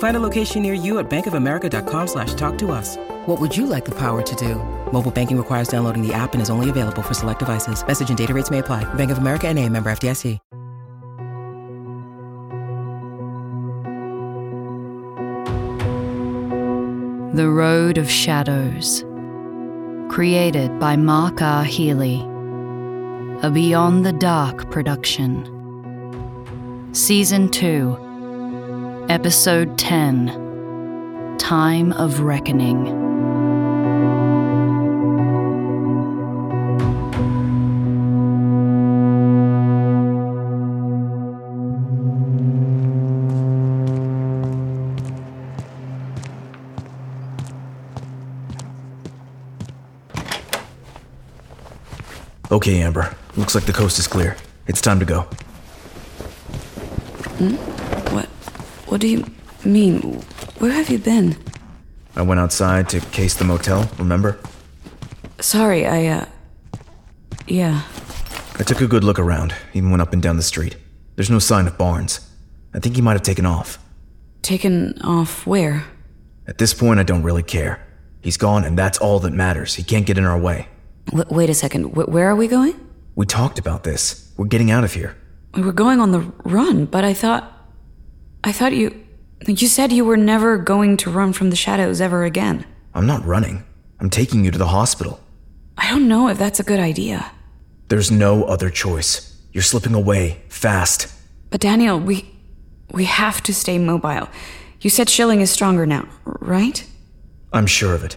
Find a location near you at bankofamerica.com slash talk to us. What would you like the power to do? Mobile banking requires downloading the app and is only available for select devices. Message and data rates may apply. Bank of America and a member FDIC. The Road of Shadows. Created by Mark R. Healy. A Beyond the Dark production. Season 2. Episode 10. Time of Reckoning. Okay, Amber. Looks like the coast is clear. It's time to go. What? What do you mean? Where have you been? I went outside to case the motel, remember? Sorry, I, uh. Yeah. I took a good look around, even went up and down the street. There's no sign of Barnes. I think he might have taken off. Taken off where? At this point, I don't really care. He's gone, and that's all that matters. He can't get in our way. W- wait a second. Wh- where are we going? We talked about this. We're getting out of here. We were going on the run, but I thought. I thought you. You said you were never going to run from the shadows ever again. I'm not running. I'm taking you to the hospital. I don't know if that's a good idea. There's no other choice. You're slipping away, fast. But Daniel, we. We have to stay mobile. You said Schilling is stronger now, right? I'm sure of it.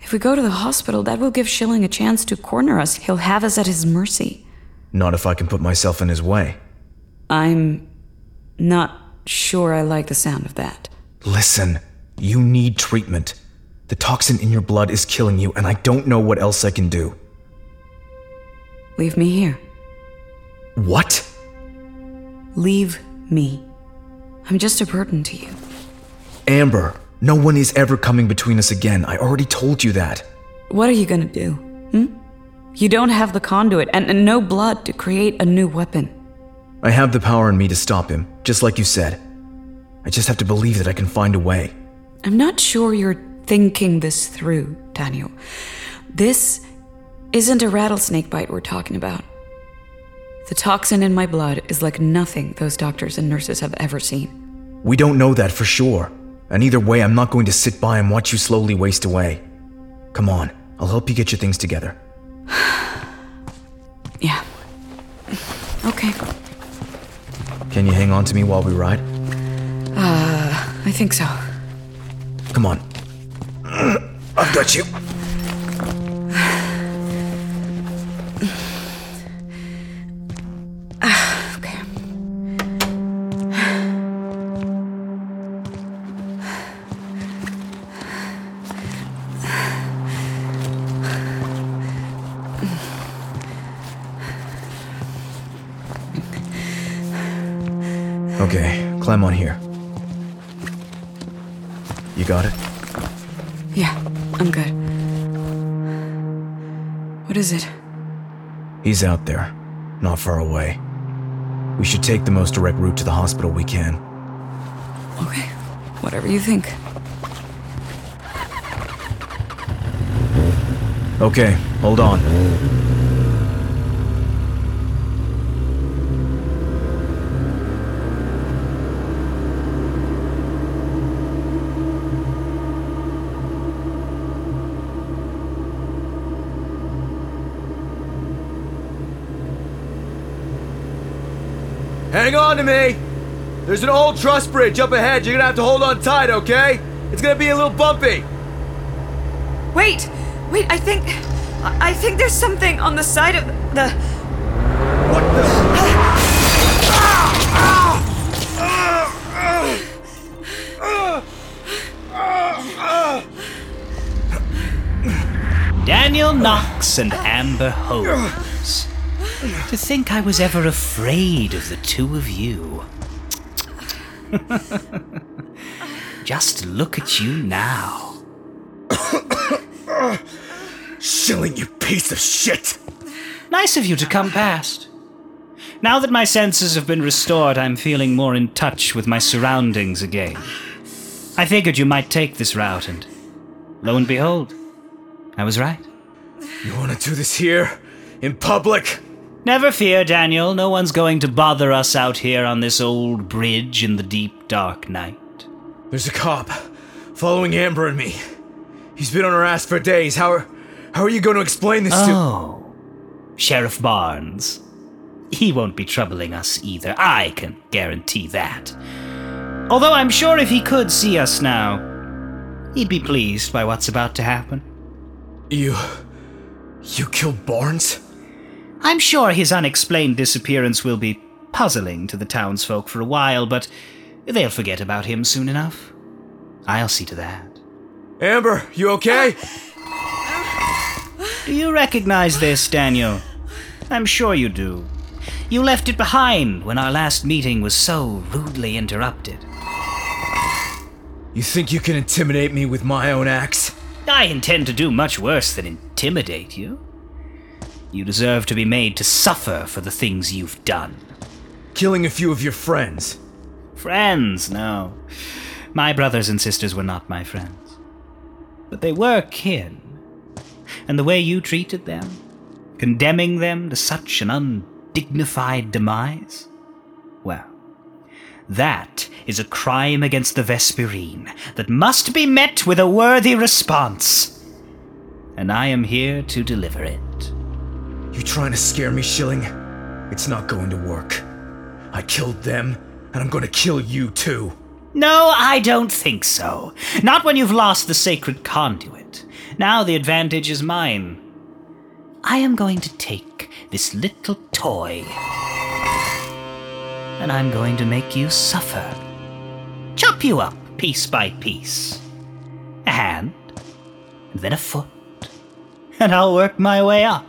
If we go to the hospital, that will give Schilling a chance to corner us. He'll have us at his mercy. Not if I can put myself in his way. I'm not sure I like the sound of that. Listen, you need treatment. The toxin in your blood is killing you, and I don't know what else I can do. Leave me here. What? Leave me. I'm just a burden to you. Amber, no one is ever coming between us again. I already told you that. What are you gonna do? Hmm? You don't have the conduit and, and no blood to create a new weapon. I have the power in me to stop him, just like you said. I just have to believe that I can find a way. I'm not sure you're thinking this through, Daniel. This isn't a rattlesnake bite we're talking about. The toxin in my blood is like nothing those doctors and nurses have ever seen. We don't know that for sure. And either way, I'm not going to sit by and watch you slowly waste away. Come on, I'll help you get your things together. Yeah. Okay. Can you hang on to me while we ride? Uh, I think so. Come on. I've got you. Climb on here. You got it? Yeah, I'm good. What is it? He's out there, not far away. We should take the most direct route to the hospital we can. Okay, whatever you think. Okay, hold on. Hang on to me! There's an old truss bridge up ahead. You're gonna have to hold on tight, okay? It's gonna be a little bumpy. Wait! Wait, I think. I I think there's something on the side of the. What the? Daniel Knox and Amber Holmes. To think I was ever afraid of the two of you. Just look at you now. Schilling, you piece of shit! Nice of you to come past. Now that my senses have been restored, I'm feeling more in touch with my surroundings again. I figured you might take this route, and lo and behold, I was right. You wanna do this here? In public? Never fear, Daniel. No one's going to bother us out here on this old bridge in the deep, dark night. There's a cop following Amber and me. He's been on our ass for days. How are, how are you going to explain this to? Oh, Sheriff Barnes. He won't be troubling us either. I can guarantee that. Although I'm sure if he could see us now, he'd be pleased by what's about to happen. You, you killed Barnes? I'm sure his unexplained disappearance will be puzzling to the townsfolk for a while, but they'll forget about him soon enough. I'll see to that. Amber, you okay? Do you recognize this, Daniel? I'm sure you do. You left it behind when our last meeting was so rudely interrupted. You think you can intimidate me with my own axe? I intend to do much worse than intimidate you. You deserve to be made to suffer for the things you've done. Killing a few of your friends. Friends, no. My brothers and sisters were not my friends. But they were kin. And the way you treated them, condemning them to such an undignified demise, well, that is a crime against the Vesperine that must be met with a worthy response. And I am here to deliver it. You trying to scare me, Schilling? It's not going to work. I killed them, and I'm going to kill you too. No, I don't think so. Not when you've lost the sacred conduit. Now the advantage is mine. I am going to take this little toy, and I'm going to make you suffer. Chop you up piece by piece. A hand, and then a foot, and I'll work my way up.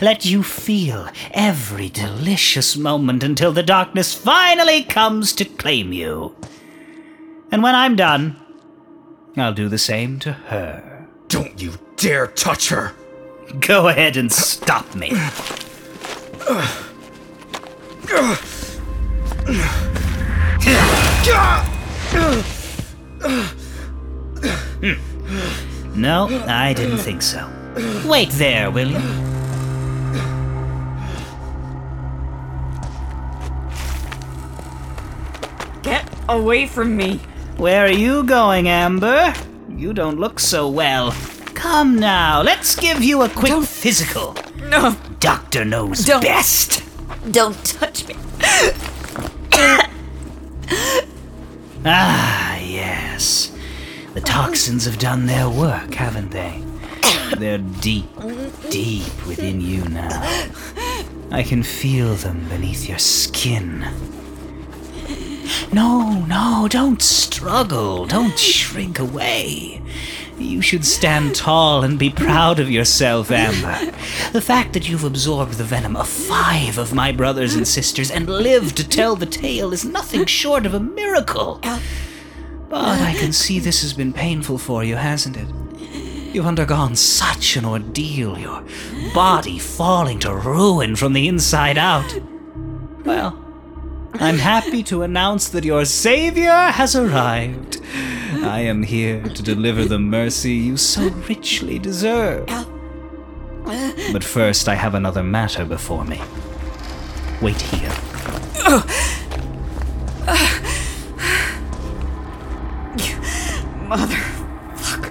Let you feel every delicious moment until the darkness finally comes to claim you. And when I'm done, I'll do the same to her. Don't you dare touch her! Go ahead and stop me. Hmm. No, I didn't think so. Wait there, will you? Away from me! Where are you going, Amber? You don't look so well. Come now, let's give you a quick Don't- physical. No! Doctor knows Don't. best. Don't touch me! Ah, yes. The toxins have done their work, haven't they? They're deep, deep within you now. I can feel them beneath your skin. No, no, don't struggle. Don't shrink away. You should stand tall and be proud of yourself, Amber. The fact that you've absorbed the venom of five of my brothers and sisters and lived to tell the tale is nothing short of a miracle. But I can see this has been painful for you, hasn't it? You've undergone such an ordeal, your body falling to ruin from the inside out. Well, I'm happy to announce that your savior has arrived. I am here to deliver the mercy you so richly deserve. But first, I have another matter before me. Wait here. Mother.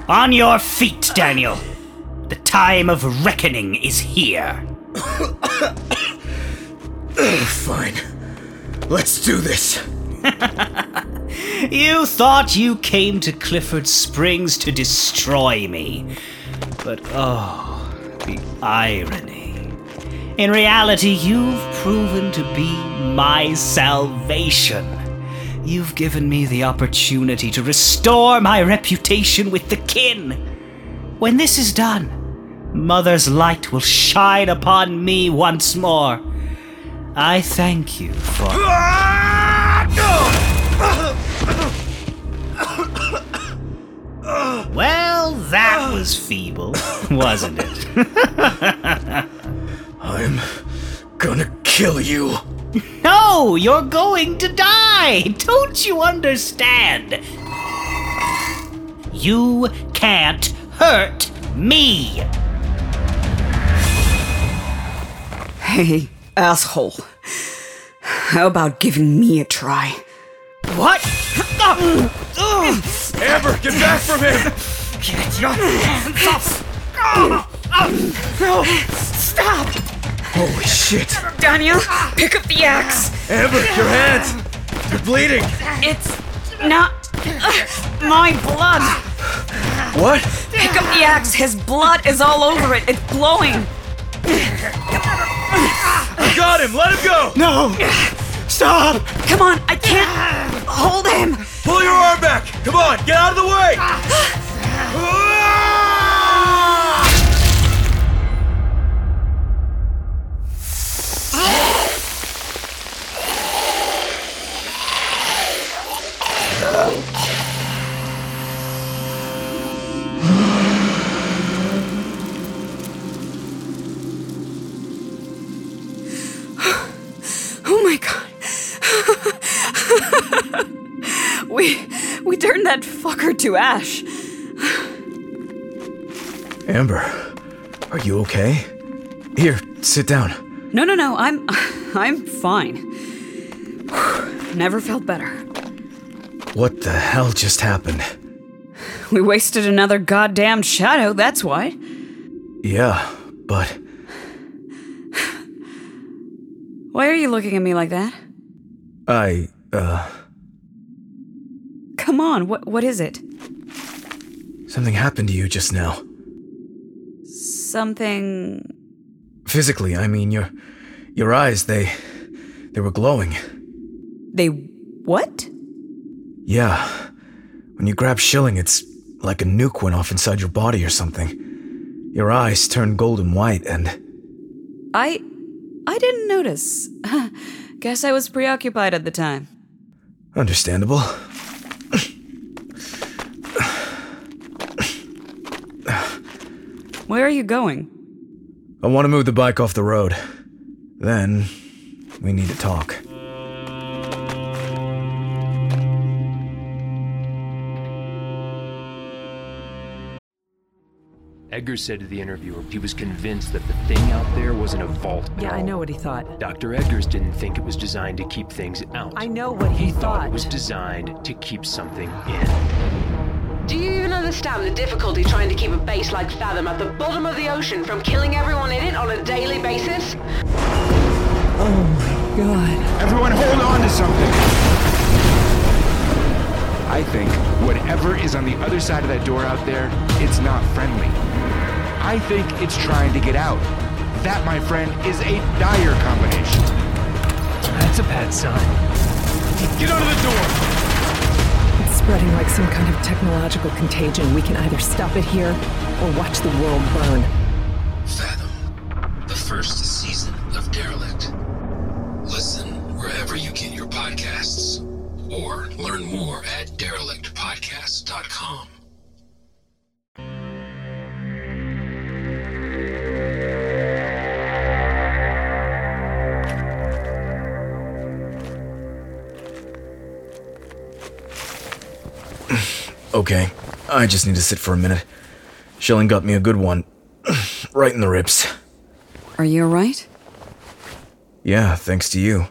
On your feet, Daniel. The time of reckoning is here. Fine. Let's do this. You thought you came to Clifford Springs to destroy me. But oh, the irony. In reality, you've proven to be my salvation. You've given me the opportunity to restore my reputation with the kin. When this is done, Mother's light will shine upon me once more. I thank you for. Well, that was feeble, wasn't it? I'm gonna kill you. No, you're going to die! Don't you understand? You can't hurt me! Hey, asshole. How about giving me a try? What? Amber, get back from him! Get your hands off! No! Stop! Holy shit! Daniel, pick up the axe! Amber, your hands! You're bleeding! It's not uh, my blood! What? Pick up the axe! His blood is all over it! It's glowing! I got him! Let him go! No! Stop! Come on, I can't hold him! Pull your arm back! Come on, get out of the way! Amber, are you okay? Here, sit down. No, no, no. I'm I'm fine. Never felt better. What the hell just happened? We wasted another goddamn shadow, that's why. Yeah, but Why are you looking at me like that? I, uh, Come on, what what is it? something happened to you just now. Something Physically, I mean, your, your eyes, they, they were glowing. they what? Yeah. When you grab Schilling, it's like a nuke went off inside your body or something. Your eyes turned golden white and. I I didn't notice. Guess I was preoccupied at the time. Understandable. Where are you going? I want to move the bike off the road. Then, we need to talk. Edgar said to the interviewer he was convinced that the thing out there wasn't a vault. at Yeah, I know what he thought. Dr. Edgars didn't think it was designed to keep things out. I know what he, He thought it was designed to keep something in. Do you even understand the difficulty trying to keep a base like Fathom at the bottom of the ocean from killing everyone in it on a daily basis? Oh my god. Everyone hold on to something. I think whatever is on the other side of that door out there, it's not friendly. I think it's trying to get out. That, my friend, is a dire combination. That's a bad sign. Get under the door! Spreading like some kind of technological contagion. We can either stop it here or watch the world burn. Okay. I just need to sit for a minute. Schilling got me a good one. right in the ribs. Are you alright? Yeah, thanks to you.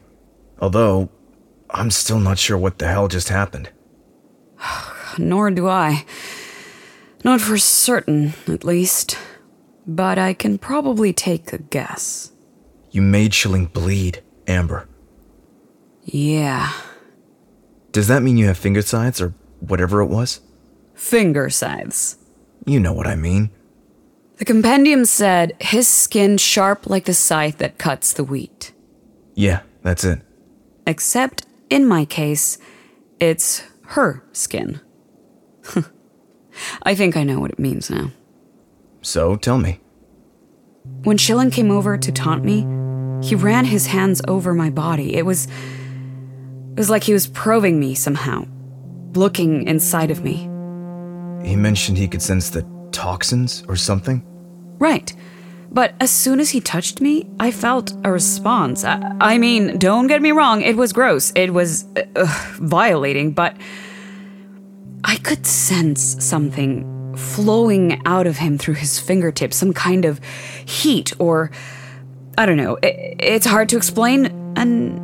Although, I'm still not sure what the hell just happened. Nor do I. Not for certain, at least. But I can probably take a guess. You made Schilling bleed, Amber. Yeah. Does that mean you have finger scythes or whatever it was? Finger scythes. You know what I mean. The compendium said his skin sharp like the scythe that cuts the wheat. Yeah, that's it. Except, in my case, it's her skin. I think I know what it means now. So, tell me. When Schilling came over to taunt me, he ran his hands over my body. It was. It was like he was probing me somehow, looking inside of me. He mentioned he could sense the toxins or something? Right. But as soon as he touched me, I felt a response. I, I mean, don't get me wrong, it was gross. It was uh, violating, but I could sense something flowing out of him through his fingertips, some kind of heat or I don't know. It, it's hard to explain an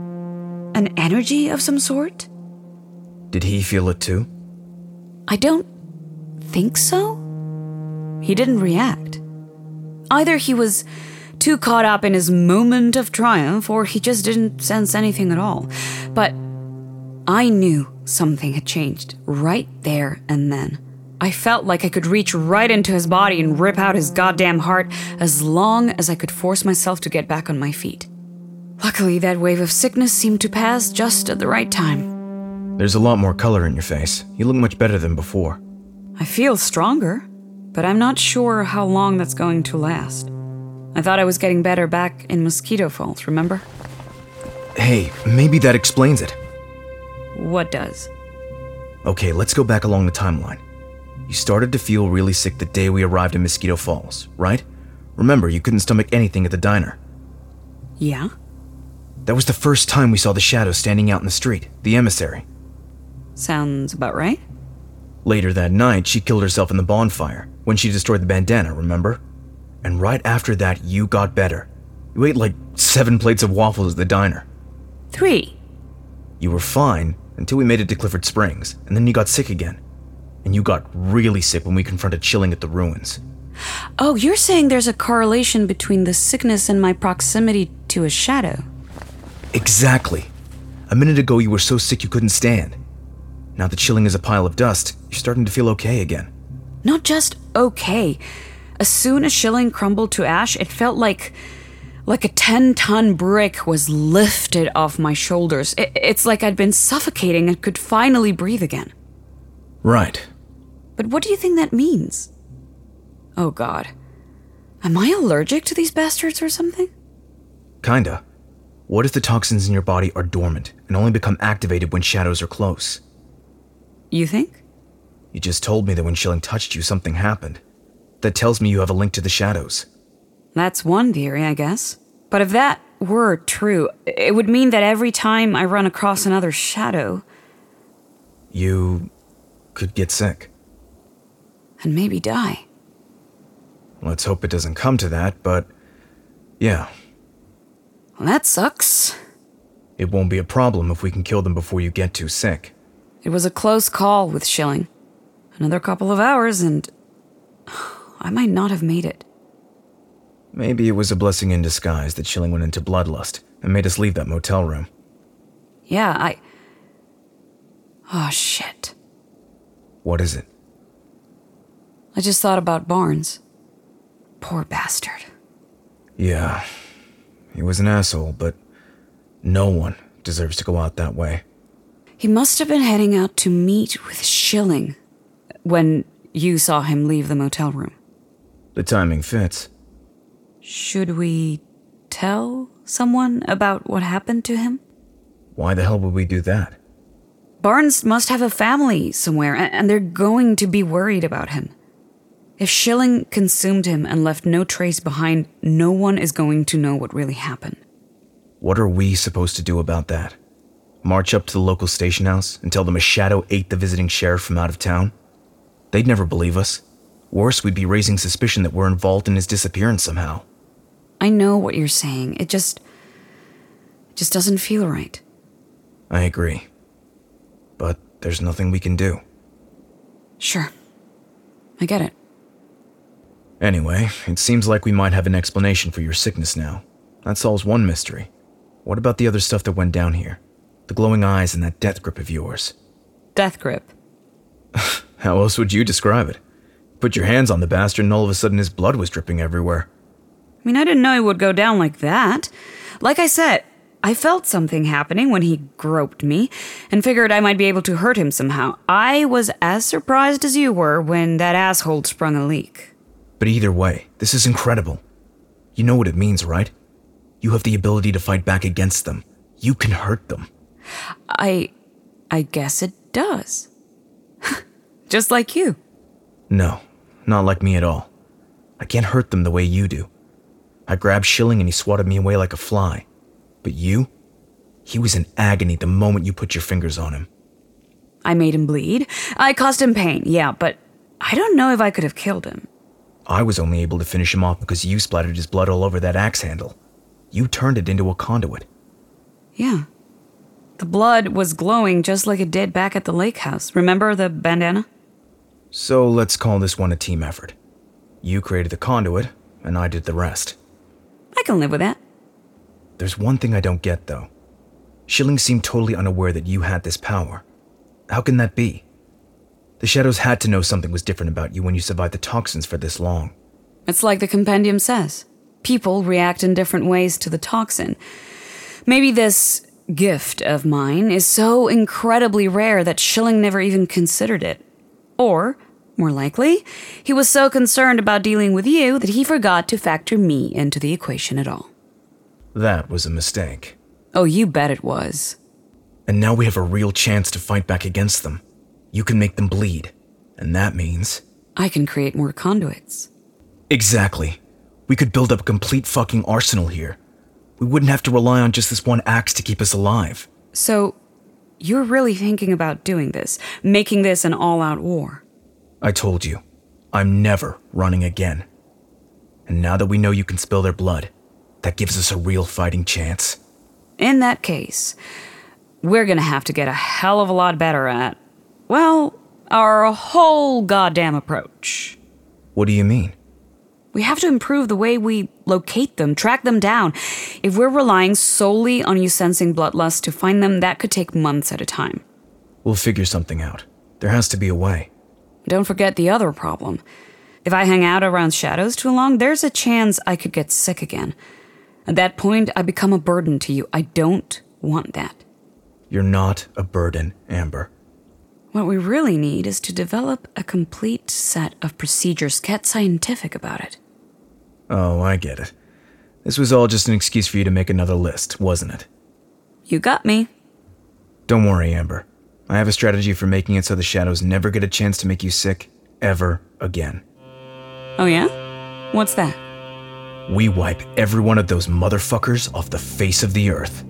an energy of some sort. Did he feel it too? I don't think so. He didn't react. Either he was too caught up in his moment of triumph or he just didn't sense anything at all. But I knew something had changed right there and then. I felt like I could reach right into his body and rip out his goddamn heart as long as I could force myself to get back on my feet. Luckily, that wave of sickness seemed to pass just at the right time. There's a lot more color in your face. You look much better than before. I feel stronger, but I'm not sure how long that's going to last. I thought I was getting better back in Mosquito Falls, remember? Hey, maybe that explains it. What does? Okay, let's go back along the timeline. You started to feel really sick the day we arrived in Mosquito Falls, right? Remember, you couldn't stomach anything at the diner. Yeah? That was the first time we saw the shadow standing out in the street, the emissary. Sounds about right. Later that night, she killed herself in the bonfire when she destroyed the bandana, remember? And right after that, you got better. You ate like seven plates of waffles at the diner. Three. You were fine until we made it to Clifford Springs, and then you got sick again. And you got really sick when we confronted Schilling at the ruins. Oh, you're saying there's a correlation between the sickness and my proximity to a shadow? Exactly. A minute ago, you were so sick you couldn't stand. Now that Schilling is a pile of dust, you're starting to feel okay again. Not just okay. As soon as Schilling crumbled to ash, it felt like. like a 10 ton brick was lifted off my shoulders. It, it's like I'd been suffocating and could finally breathe again. Right. But what do you think that means? Oh god. Am I allergic to these bastards or something? Kinda. What if the toxins in your body are dormant and only become activated when shadows are close? You think? You just told me that when Schilling touched you, something happened. That tells me you have a link to the shadows. That's one theory, I guess. But if that were true, it would mean that every time I run across another shadow. You could get sick. And maybe die. Let's hope it doesn't come to that, but yeah. Well, that sucks. It won't be a problem if we can kill them before you get too sick. It was a close call with Schilling. Another couple of hours, and I might not have made it. Maybe it was a blessing in disguise that Schilling went into bloodlust and made us leave that motel room. Yeah, I. Oh, shit. What is it? I just thought about Barnes. Poor bastard. Yeah. He was an asshole, but no one deserves to go out that way. He must have been heading out to meet with Schilling when you saw him leave the motel room. The timing fits. Should we tell someone about what happened to him? Why the hell would we do that? Barnes must have a family somewhere, and they're going to be worried about him. If Schilling consumed him and left no trace behind, no one is going to know what really happened. What are we supposed to do about that? March up to the local station house and tell them a shadow ate the visiting sheriff from out of town? They'd never believe us. Worse, we'd be raising suspicion that we're involved in his disappearance somehow. I know what you're saying. It just. It just doesn't feel right. I agree. But there's nothing we can do. Sure. I get it. Anyway, it seems like we might have an explanation for your sickness now. That solves one mystery. What about the other stuff that went down here? The glowing eyes and that death grip of yours. Death grip. How else would you describe it? Put your hands on the bastard and all of a sudden his blood was dripping everywhere. I mean, I didn't know it would go down like that. Like I said, I felt something happening when he groped me and figured I might be able to hurt him somehow. I was as surprised as you were when that asshole sprung a leak. But either way, this is incredible. You know what it means, right? You have the ability to fight back against them. You can hurt them. I. I guess it does. Just like you. No, not like me at all. I can't hurt them the way you do. I grabbed Schilling and he swatted me away like a fly. But you? He was in agony the moment you put your fingers on him. I made him bleed. I caused him pain, yeah, but I don't know if I could have killed him. I was only able to finish him off because you splattered his blood all over that axe handle. You turned it into a conduit. Yeah. The blood was glowing just like it did back at the lake house. Remember the bandana? So let's call this one a team effort. You created the conduit, and I did the rest. I can live with that. There's one thing I don't get, though. Schilling seemed totally unaware that you had this power. How can that be? The Shadows had to know something was different about you when you survived the toxins for this long. It's like the compendium says people react in different ways to the toxin. Maybe this gift of mine is so incredibly rare that Schilling never even considered it. Or, more likely, he was so concerned about dealing with you that he forgot to factor me into the equation at all. That was a mistake. Oh, you bet it was. And now we have a real chance to fight back against them. You can make them bleed. And that means. I can create more conduits. Exactly. We could build up a complete fucking arsenal here. We wouldn't have to rely on just this one axe to keep us alive. So, you're really thinking about doing this, making this an all out war? I told you, I'm never running again. And now that we know you can spill their blood, that gives us a real fighting chance. In that case, we're gonna have to get a hell of a lot better at, well, our whole goddamn approach. What do you mean? We have to improve the way we locate them, track them down. If we're relying solely on you sensing bloodlust to find them, that could take months at a time. We'll figure something out. There has to be a way. Don't forget the other problem. If I hang out around shadows too long, there's a chance I could get sick again. At that point, I become a burden to you. I don't want that. You're not a burden, Amber. What we really need is to develop a complete set of procedures, get scientific about it. Oh, I get it. This was all just an excuse for you to make another list, wasn't it? You got me. Don't worry, Amber. I have a strategy for making it so the shadows never get a chance to make you sick ever again. Oh, yeah? What's that? We wipe every one of those motherfuckers off the face of the earth.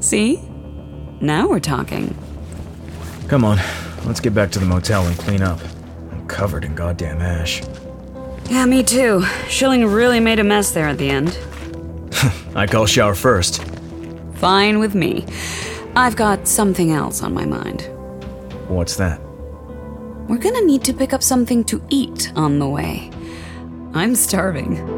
See? Now we're talking. Come on, let's get back to the motel and clean up. I'm covered in goddamn ash. Yeah, me too. Schilling really made a mess there at the end. I call shower first. Fine with me. I've got something else on my mind. What's that? We're gonna need to pick up something to eat on the way. I'm starving.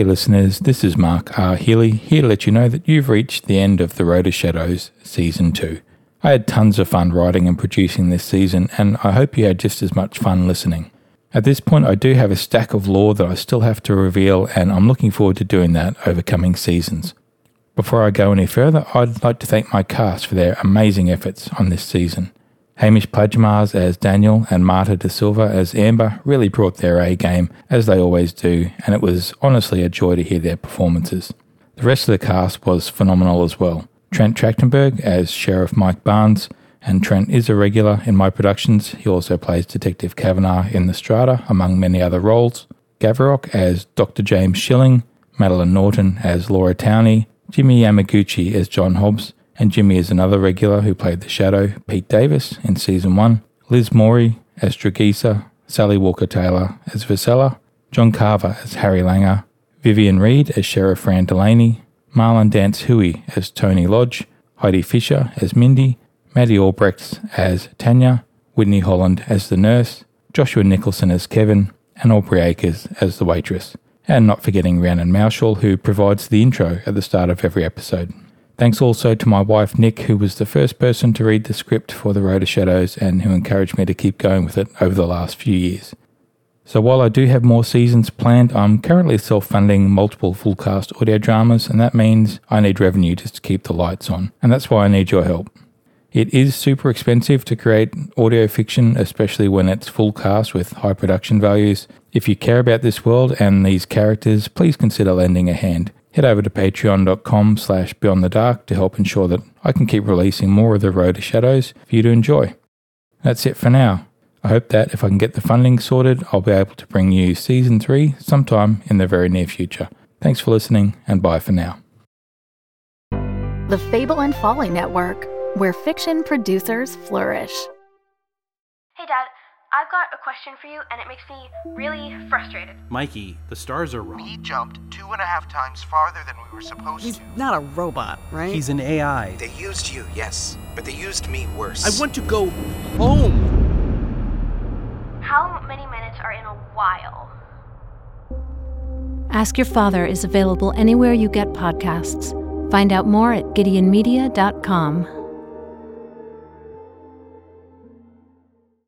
Hey listeners, this is Mark R. Healy here to let you know that you've reached the end of The Road to Shadows Season 2. I had tons of fun writing and producing this season, and I hope you had just as much fun listening. At this point, I do have a stack of lore that I still have to reveal, and I'm looking forward to doing that over coming seasons. Before I go any further, I'd like to thank my cast for their amazing efforts on this season. Hamish Plaggemars as Daniel and Marta da Silva as Amber really brought their A game, as they always do, and it was honestly a joy to hear their performances. The rest of the cast was phenomenal as well. Trent Trachtenberg as Sheriff Mike Barnes, and Trent is a regular in my productions. He also plays Detective Kavanagh in The Strata, among many other roles. Gavaroc as Dr. James Schilling, Madeleine Norton as Laura Towney, Jimmie Yamaguchi as John Hobbs, and Jimmie is another regular who played the Shadow, Pete Davis, in season 1. Liz Morey as Dragisa, Sally Walker Taylor as Vasella, Jon Kava as Harry Langer, Vivian Reed as Sheriff Fran Delaney, Marlon Dance-Hooi as Tony Lodge, Heidi Fischer as Mindy, Maddi Albregts as Tanya, Whitney Holland as the nurse, Joshua Nicholson as Kevin, and Aubrey Akers as the waitress. And not forgetting Rhiannon Moushall, who provides the intro at the start of every episode. Thanks also to my wife Nick, who was the first person to read the script for The Road of Shadows and who encouraged me to keep going with it over the last few years. So while I do have more seasons planned, I'm currently self funding multiple full cast audio dramas, and that means I need revenue just to keep the lights on, and that's why I need your help. It is super expensive to create audio fiction, especially when it's full cast with high production values. If you care about this world and these characters, please consider lending a hand. Head over to patreon.com slash beyond the dark to help ensure that I can keep releasing more of the Road to Shadows for you to enjoy. That's it for now. I hope that if I can get the funding sorted, I'll be able to bring you season 3 sometime in the very near future. Thanks for listening, and bye for now. The Fable and Folly Network, where fiction producers flourish. Hey, Dad, I've got a question for you, and it makes me really frustrated. Mikey, the stars are wrong. We jumped two and a half times farther than we were supposed He's to. not a robot, right? He's an AI. They used you, yes, but they used me worse. I want to go home. How many minutes are in a while? Ask Your Father is available anywhere you get podcasts. Find out more at GideonMedia.com.